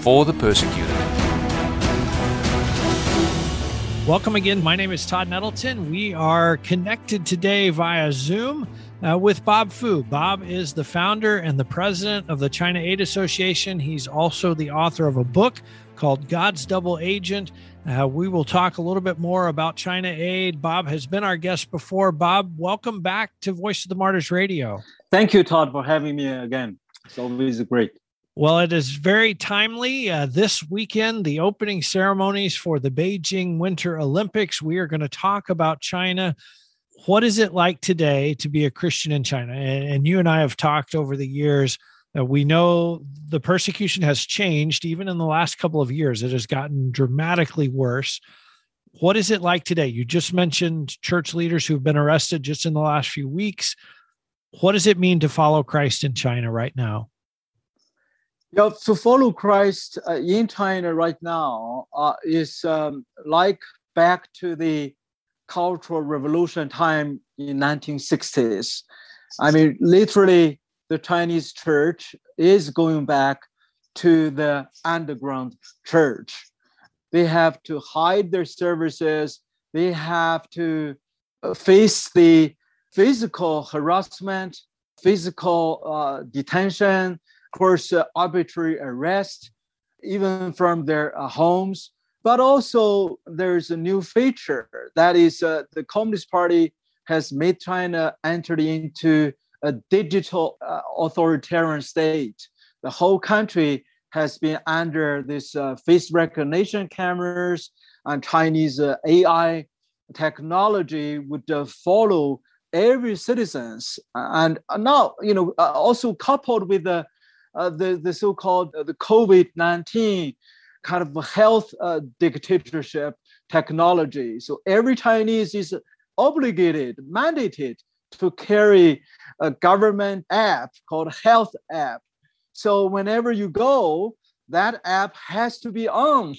for the persecuted. Welcome again. My name is Todd Nettleton. We are connected today via Zoom uh, with Bob Fu. Bob is the founder and the president of the China Aid Association. He's also the author of a book called God's Double Agent. Uh, we will talk a little bit more about China Aid. Bob has been our guest before. Bob, welcome back to Voice of the Martyrs Radio. Thank you, Todd, for having me again. It's always great. Well, it is very timely. Uh, this weekend, the opening ceremonies for the Beijing Winter Olympics. We are going to talk about China. What is it like today to be a Christian in China? And, and you and I have talked over the years. Uh, we know the persecution has changed even in the last couple of years. It has gotten dramatically worse. What is it like today? You just mentioned church leaders who've been arrested just in the last few weeks. What does it mean to follow Christ in China right now? Yeah, to follow Christ uh, in China right now uh, is um, like back to the Cultural Revolution time in 1960s. I mean, literally, the Chinese church is going back to the underground church. They have to hide their services. They have to uh, face the physical harassment, physical uh, detention, of course, uh, arbitrary arrest, even from their uh, homes. But also, there's a new feature that is uh, the Communist Party has made China enter into a digital uh, authoritarian state. The whole country has been under this uh, face recognition cameras and Chinese uh, AI technology would follow every citizens and now you know also coupled with the uh, the, the so-called the covid-19 kind of health dictatorship technology so every chinese is obligated mandated to carry a government app called health app. So whenever you go, that app has to be on.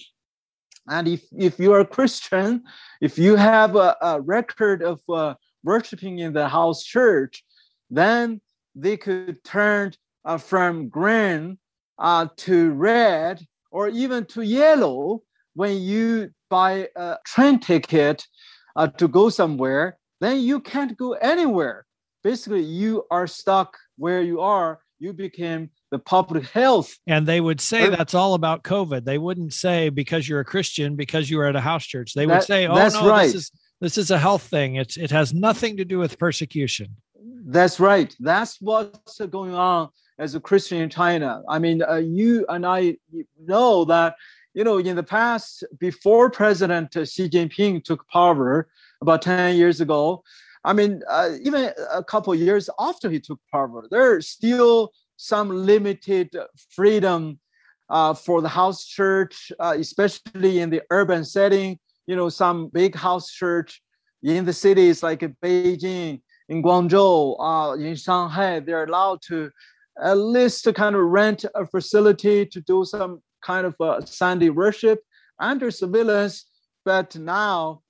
And if, if you are a Christian, if you have a, a record of uh, worshiping in the house church, then they could turn uh, from green uh, to red or even to yellow when you buy a train ticket uh, to go somewhere then you can't go anywhere. Basically, you are stuck where you are. You became the public health. And they would say that's all about COVID. They wouldn't say because you're a Christian, because you are at a house church. They would that, say, oh, that's no, right. this is this is a health thing. It's it has nothing to do with persecution. That's right. That's what's going on as a Christian in China. I mean, uh, you and I know that you know in the past, before President Xi Jinping took power, about 10 years ago. I mean, uh, even a couple years after he took power, there's still some limited freedom uh, for the house church, uh, especially in the urban setting. You know, some big house church in the cities like Beijing, in Guangzhou, uh, in Shanghai, they're allowed to at least to kind of rent a facility to do some kind of uh, Sunday worship under surveillance. But now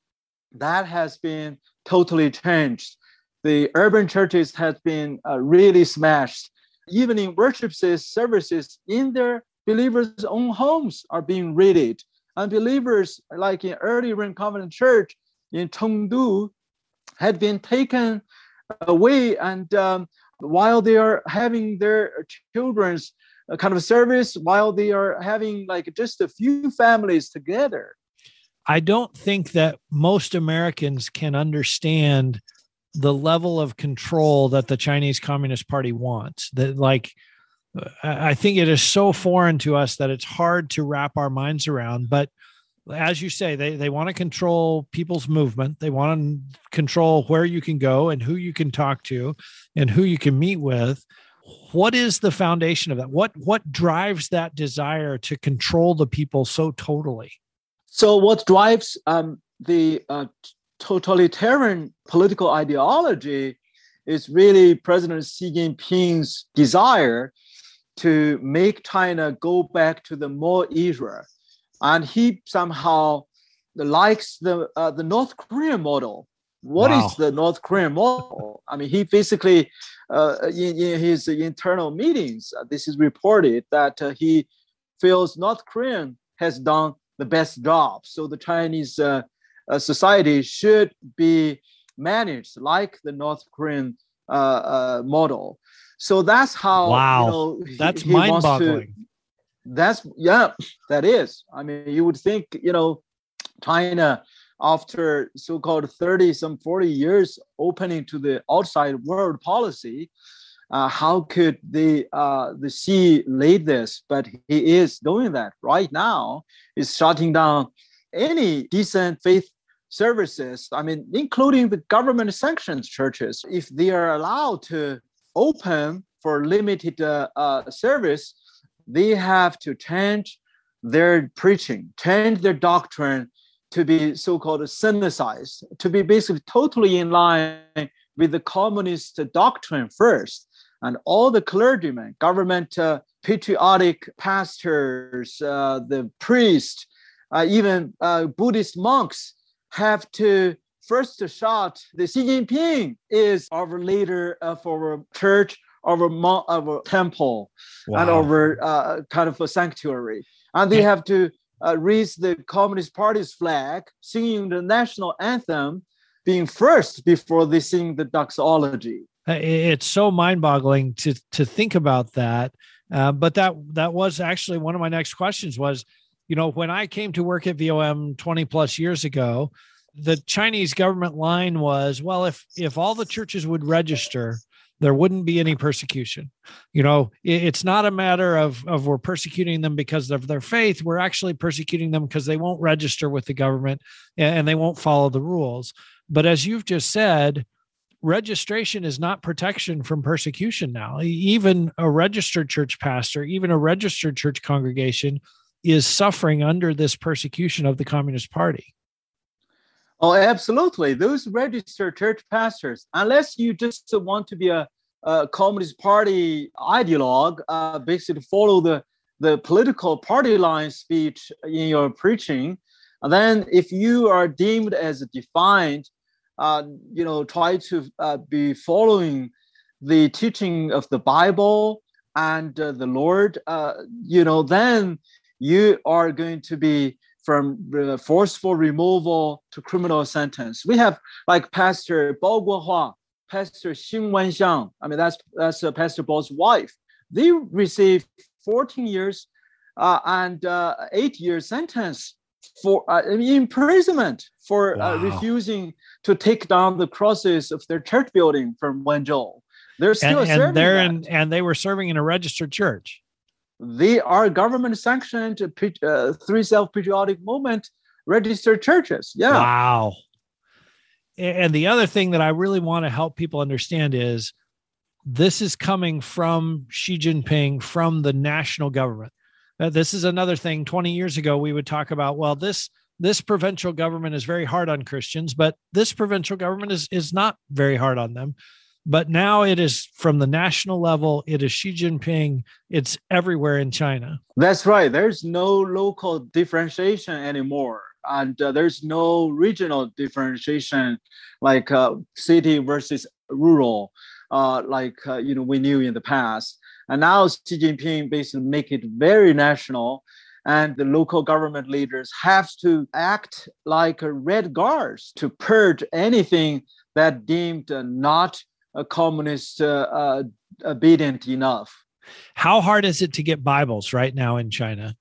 that has been totally changed. The urban churches have been uh, really smashed. Even in worship services in their believers' own homes are being raided. And believers, like in early Rain Covenant Church in Chengdu, had been taken away. And um, while they are having their children's uh, kind of service, while they are having like just a few families together, I don't think that most Americans can understand the level of control that the Chinese Communist Party wants. That, like, I think it is so foreign to us that it's hard to wrap our minds around. But as you say, they, they want to control people's movement. They want to control where you can go and who you can talk to and who you can meet with. what is the foundation of that what what drives that desire to control the people so totally so what drives um, the uh, totalitarian political ideology is really president xi jinping's desire to make china go back to the Mao era and he somehow likes the uh, the north korean model What wow. is the north korean model i mean he basically uh, in, in, his internal meetings, uh, this is reported that uh, he feels North Korean has done the best job. So the Chinese uh, uh, society should be managed like the North Korean uh, model. So that's how. Wow, you know, that's mind-boggling. That's yeah, that is. I mean, you would think you know, China after so-called 30 some 40 years opening to the outside world policy uh, how could the uh, the Xi lead this? But he is doing that right now. Is shutting down any decent faith services i mean including the government sanctioned churches. If they are allowed to open for limited uh, uh service they have to change their preaching change their doctrine to be so-called sinicized, to be basically totally in line with the communist doctrine first. And all the clergymen, government uh, patriotic pastors, uh, the priests, uh, even uh, Buddhist monks have to first shout, the Xi Jinping is our leader of our church, our, mon- our temple, wow. and our uh, kind of a sanctuary. And they have to uh, raise the Communist Party's flag, singing the national anthem, being first before they sing the doxology. Uh, it's so mind-boggling to to think about that. Uh, but that that was actually one of my next questions. Was you know when I came to work at VOM 20 plus years ago, the Chinese government line was, well, if if all the churches would register, there wouldn't be any persecution. You know, it's not a matter of, of we're persecuting them because of their faith. We're actually persecuting them because they won't register with the government and they won't follow the rules. But as you've just said, registration is not protection from persecution now. Even a registered church pastor, even a registered church congregation is suffering under this persecution of the Communist Party. Oh, absolutely. Those registered church pastors, unless you just want to be a, a Communist Party ideologue, uh, basically follow the, the political party line speech in your preaching, then if you are deemed as defined, uh, you know, try to uh, be following the teaching of the Bible and uh, the Lord, uh, you know, then you are going to be from forceful removal to criminal sentence. We have like Pastor Bao Guohua, Pastor Xing Wenxiang. I mean, that's that's uh, Pastor Bao's wife. They received 14 years uh, and uh, eight year sentence for uh, imprisonment for uh, wow. refusing to take down the crosses of their church building from Wenzhou. They're still and, and they're in, and they were serving in a registered church they are government sanctioned uh, three self patriotic movement registered churches. Yeah. Wow. And the other thing that I really want to help people understand is this is coming from Xi Jinping, from the national government. Uh, this is another thing. 20 years ago, we would talk about, well, this this provincial government is very hard on Christians, but this provincial government is is not very hard on them. But now it is from the national level, it is Xi Jinping, it's everywhere in China. That's right. There's no local differentiation anymore. And uh, there's no regional differentiation like uh, city versus rural, uh, like uh, you know we knew in the past. And now Xi Jinping basically make it very national and the local government leaders have to act like red guards to purge anything that deemed not a communist uh, uh, obedient enough. How hard is it to get Bibles right now in China?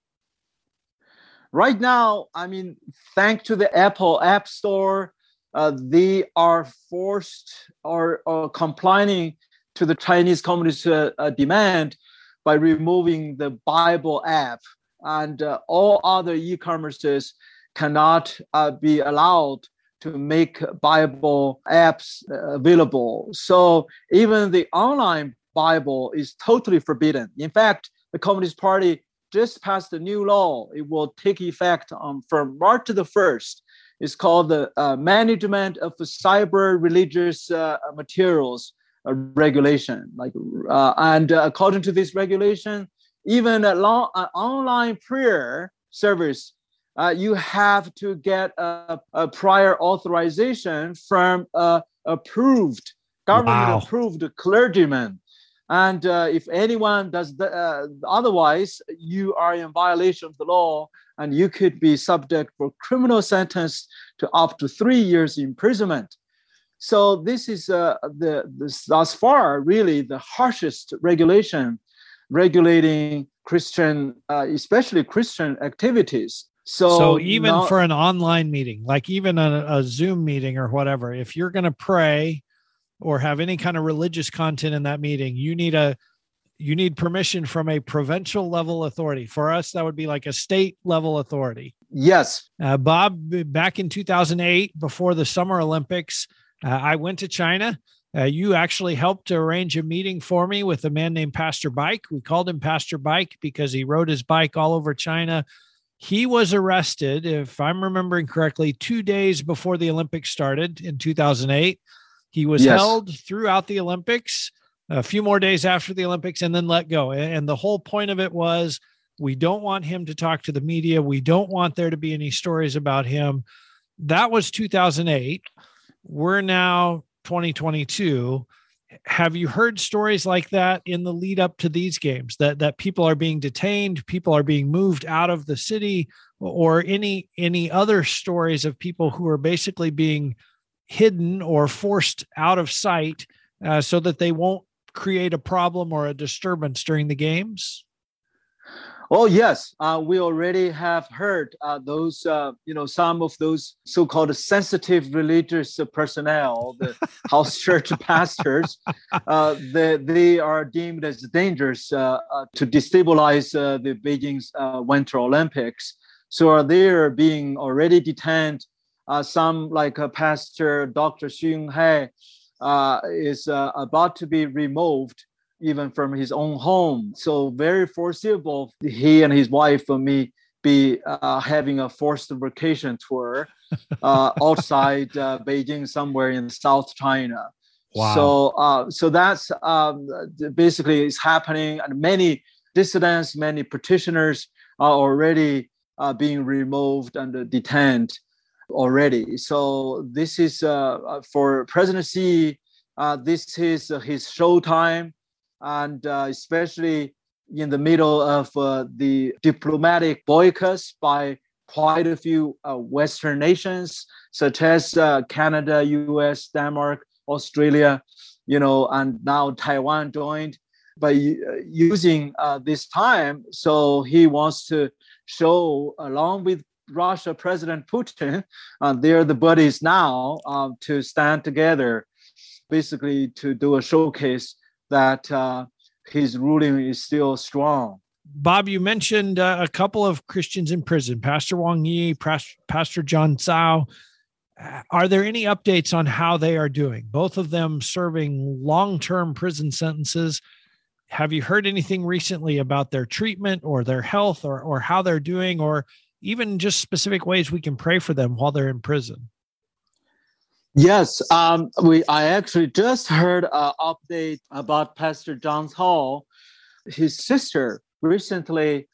Right now, I mean, thanks to the Apple App Store, uh, they are forced or, or complying to the Chinese Communist uh, uh, demand by removing the Bible app, and uh, all other e-commerces cannot uh, be allowed to make Bible apps available. So even the online Bible is totally forbidden. In fact, the Communist Party just passed a new law. It will take effect um, from March the 1st. It's called the uh, Management of Cyber Religious uh, Materials uh, Regulation. Like, uh, and uh, according to this regulation, even a long, online prayer service, uh, you have to get a, a prior authorization from a approved government wow. approved clergyman and uh, if anyone does the, uh, otherwise, you are in violation of the law and you could be subject for criminal sentence to up to three years imprisonment. So this is uh, the this, thus far really the harshest regulation regulating Christian, uh, especially Christian activities. So, so even for an online meeting, like even a, a Zoom meeting or whatever, if you're going to pray or have any kind of religious content in that meeting, you need a you need permission from a provincial level authority. For us, that would be like a state level authority. Yes. Uh, Bob, back in 2008, before the Summer Olympics, uh, I went to China. Uh, you actually helped to arrange a meeting for me with a man named Pastor Bike. We called him Pastor Bike because he rode his bike all over China. He was arrested, if I'm remembering correctly, two days before the Olympics started in 2008. He was yes. held throughout the Olympics, a few more days after the Olympics, and then let go. And the whole point of it was we don't want him to talk to the media. We don't want there to be any stories about him. That was 2008. We're now 2022 have you heard stories like that in the lead up to these games that that people are being detained people are being moved out of the city or any any other stories of people who are basically being hidden or forced out of sight uh, so that they won't create a problem or a disturbance during the games? Oh yes, uh, we already have heard uh, those. Uh, you know, some of those so-called sensitive religious personnel, the house church pastors, uh, they they are deemed as dangerous uh, uh, to destabilize the Beijing's Winter Olympics. So they are being already detained uh, some like uh, Pastor Dr. Xun Hai uh, is uh, about to be removed even from his own home. So very foreseeable he and his wife and me be uh, having a forced vacation tour uh, outside uh, Beijing, somewhere in South China. Wow. So, uh, so that's um, basically is happening, and many dissidents, many petitioners are already uh, being removed and detained already. So this is uh, for President Xi. Uh, this is uh, his showtime, and uh, especially in the middle of uh, the diplomatic boycotts by quite a few Western nations, such as Canada, U.S., Denmark, Australia, you know, and now Taiwan joined. By using this time, so he wants to show, along with Russia President Putin, uh, they're the buddies now uh, to stand together, basically to do a showcase that uh, his ruling is still strong. Bob, you mentioned uh, a couple of Christians in prison, Pastor Wang Yi, Pastor John Cao. Are there any updates on how they are doing? Both of them serving long term prison sentences. Have you heard anything recently about their treatment or their health or, or how they're doing? Or even just specific ways we can pray for them while they're in prison. Yes, um, we. I actually just heard an update about Pastor John Cao. His sister recently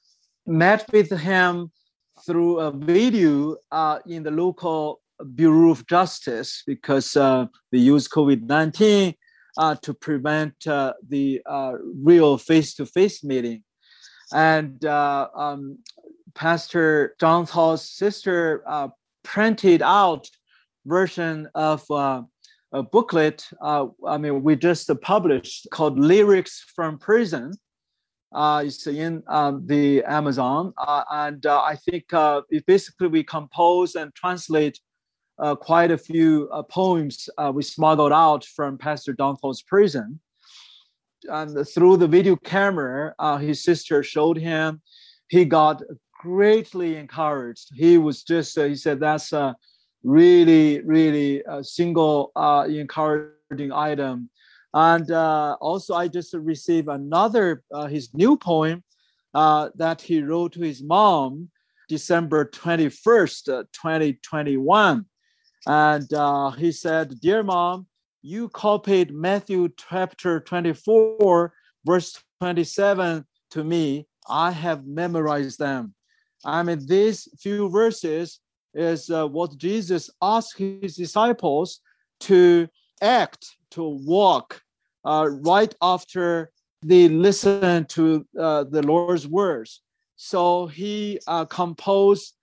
met with him through a video uh, in the local Bureau of Justice because uh, they use COVID nineteen uh, to prevent uh, the uh, real face to face meeting, and uh, um, Pastor John Cao's sister printed out version of uh, a booklet. Uh, I mean, we just published called "Lyrics from Prison." Uh, it's in um, the Amazon, uh, and uh, I think basically we compose and translate quite a few poems we smuggled out from Pastor John prison. And through the video camera, his sister showed him. He got greatly encouraged. He was just, uh, he said, that's a really, really a single uh, encouraging item And uh, also, I just received another uh, his new poem uh, that he wrote to his mom, December twenty first, uh, twenty twenty one, and uh, he said, "Dear mom, you copied Matthew chapter twenty four, verse twenty seven to me. I have memorized them. I mean, these few verses is uh, what Jesus asked his disciples to act, to walk uh, right after they listen to uh, the Lord's words. So he uh, composed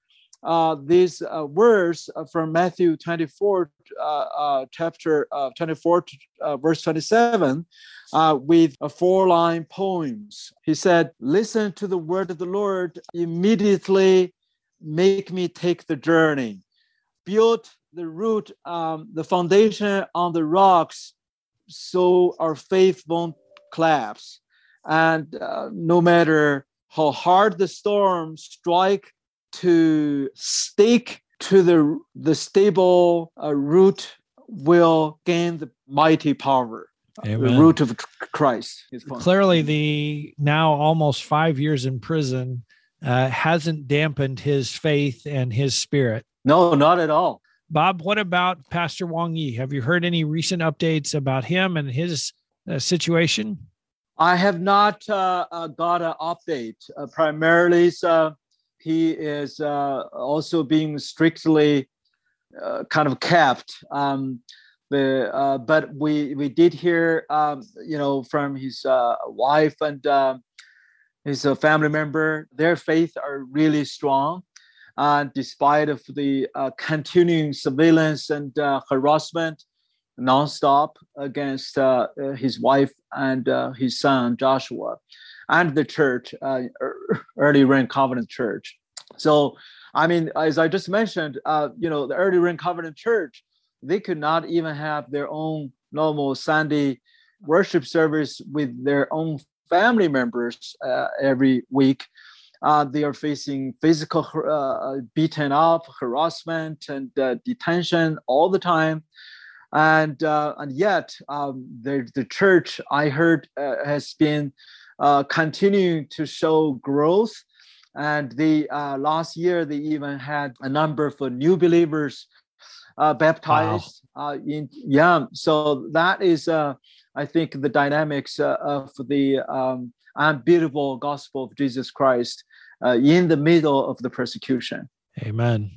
uh, these uh, words from Matthew 24, chapter 24, verse 27, with four line poems. He said, Listen to the word of the Lord, immediately make me take the journey. Build the root, um, the foundation on the rocks, so our faith won't collapse. And uh, no matter how hard the storm strike, to stick to the the stable uh, root will gain the mighty power. Amen. The root of Christ. Clearly, the now almost five years in prison uh, hasn't dampened his faith and his spirit. No, not at all. Bob, what about Pastor Wang Yi? Have you heard any recent updates about him and his uh, situation? I have not uh, uh got an update. Uh, primarily, so he is uh, also being strictly kind of kept. Um, the, but we we did hear, um, you know, from his wife and um, his family member, their faith are really strong uh, despite of the uh, continuing surveillance and uh, harassment nonstop against uh, uh, his wife and uh, his son Joshua, and the church, early rain covenant church. So, I mean, as I just mentioned, you know, the early rain covenant church, they could not even have their own normal Sunday worship service with their own family members every week uh, they are facing physical uh, beaten up, harassment, and uh, detention all the time. And uh, and yet, um, the the church I heard uh, has been uh, continuing to show growth. And the last year, they even had a number of new believers baptized. Wow. in yeah, so that is, I think, the dynamics of the um, unbeatable gospel of Jesus Christ uh, in the middle of the persecution. Amen.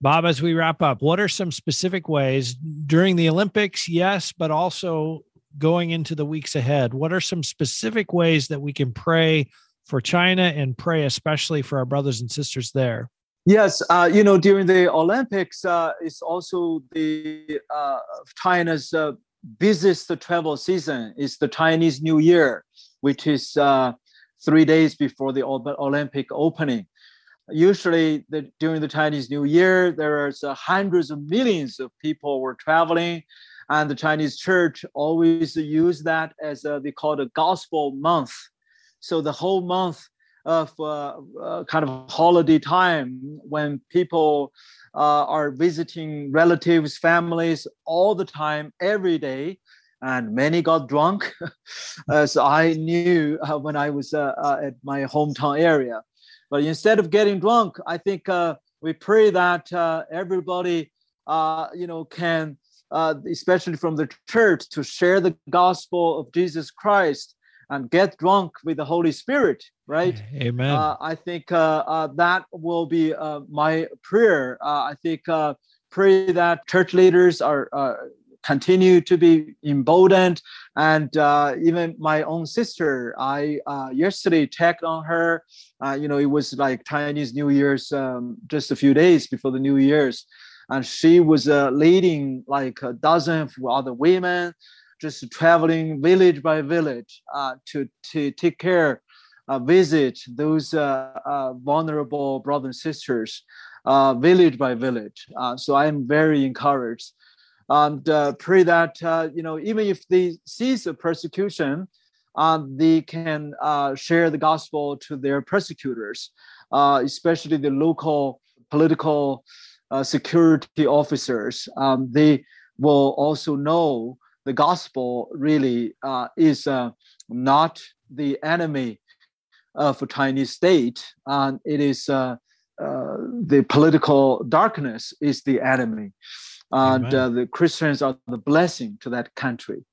Bob, as we wrap up, what are some specific ways during the Olympics? Yes, but also going into the weeks ahead. What are some specific ways that we can pray for China and pray especially for our brothers and sisters there? Yes, uh, you know, during the Olympics, uh, it's also the uh, China's uh, busiest travel season. is the Chinese New Year, which is uh, three days before the Olympic opening. Usually, the, during the Chinese New Year, there are uh, hundreds of millions of people were traveling, and the Chinese church always use that as a, they call it a gospel month. So the whole month of uh, uh, kind of holiday time when people uh, are visiting relatives, families all the time, every day, and many got drunk, as I knew uh, when I was uh, uh, at my hometown area. But instead of getting drunk, I think we pray that everybody, you know, can, especially from the church, to share the gospel of Jesus Christ and get drunk with the Holy Spirit, right? Amen. I think that will be my prayer. I think pray that church leaders are continue to be emboldened. And uh, even my own sister, I uh, yesterday checked on her. Uh, you know, it was like Chinese New Year's, um, just a few days before the New Year's, and she was uh, leading like a dozen of other women, just traveling village by village uh, to to take care, uh, visit those vulnerable brothers and sisters. village by village. so I'm very encouraged and uh, pray that uh, you know even if they cease the persecution, um, they can uh, share the gospel to their persecutors, uh, especially the local political uh, security officers. Um, they will also know the gospel really uh, is uh, not the enemy of a Chinese state, and it is uh, uh the political darkness is the enemy, and uh, the Christians are the blessing to that country.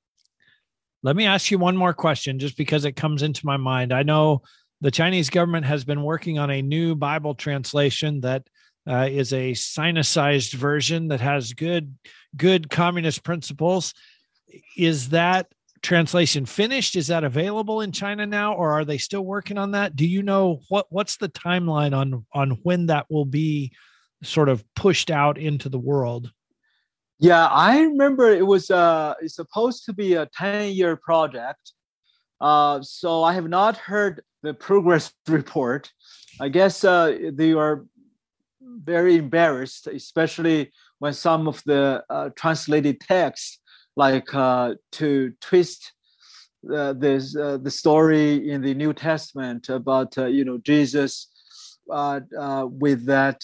Let me ask you one more question, just because it comes into my mind. I know the Chinese government has been working on a new Bible translation that uh, is a sinicized version that has good good communist principles. Is that translation finished? Is that available in China now, or are they still working on that? Do you know what what's the timeline on on when that will be sort of pushed out into the world? Yeah, I remember it was uh, it's supposed to be a ten year project. Uh, so I have not heard the progress report. I guess uh, they are very embarrassed, especially when some of the uh, translated texts, like uh, to twist uh, this uh, the story in the New Testament about uh, you know Jesus uh, with that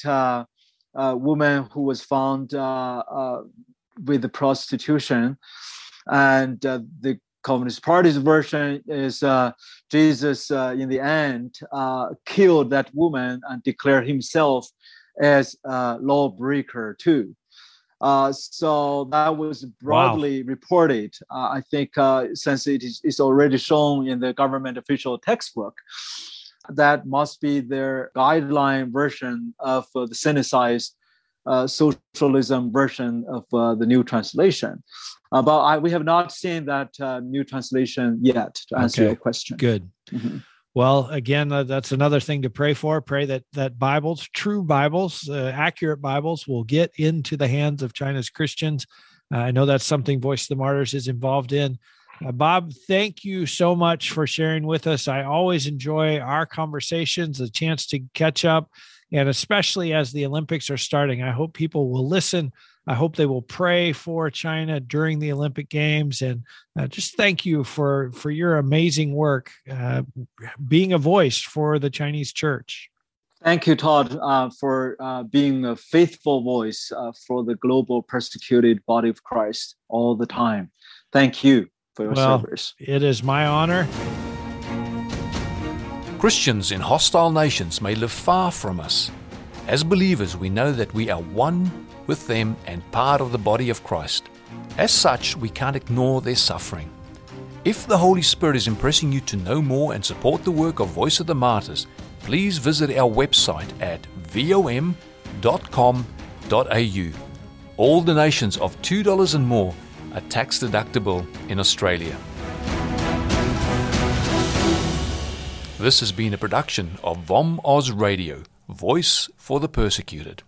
woman who was found with the prostitution, and the Communist Party's version is uh, Jesus, uh, in the end, uh, killed that woman and declared himself as a lawbreaker too. Uh, so that was broadly wow. reported. Uh, I think uh, since it is it's already shown in the government official textbook, that must be their guideline version of the sinicized socialism version of the new translation. Uh, but I, we have not seen that uh, new translation yet to answer okay. your question. Good. Mm-hmm. Well, again, that's another thing to pray for. Pray that that Bibles, true Bibles, uh, accurate Bibles, will get into the hands of China's Christians. Uh, I know that's something Voice of the Martyrs is involved in. Uh, Bob, thank you so much for sharing with us. I always enjoy our conversations, the chance to catch up, and especially as the Olympics are starting. I hope people will listen I hope they will pray for China during the Olympic Games, and uh, just thank you for for your amazing work, uh, being a voice for the Chinese Church. Thank you, Todd, uh, for uh, being a faithful voice uh, for the global persecuted body of Christ all the time. Thank you for your well, service. It is my honor. Christians in hostile nations may live far from us. As believers, we know that we are one with them and part of the body of Christ. As such, we can't ignore their suffering. If the Holy Spirit is impressing you to know more and support the work of Voice of the Martyrs, please visit our website at vom.com.au. All donations of $2 and more are tax deductible in Australia. This has been a production of VOM Oz Radio, Voice for the Persecuted.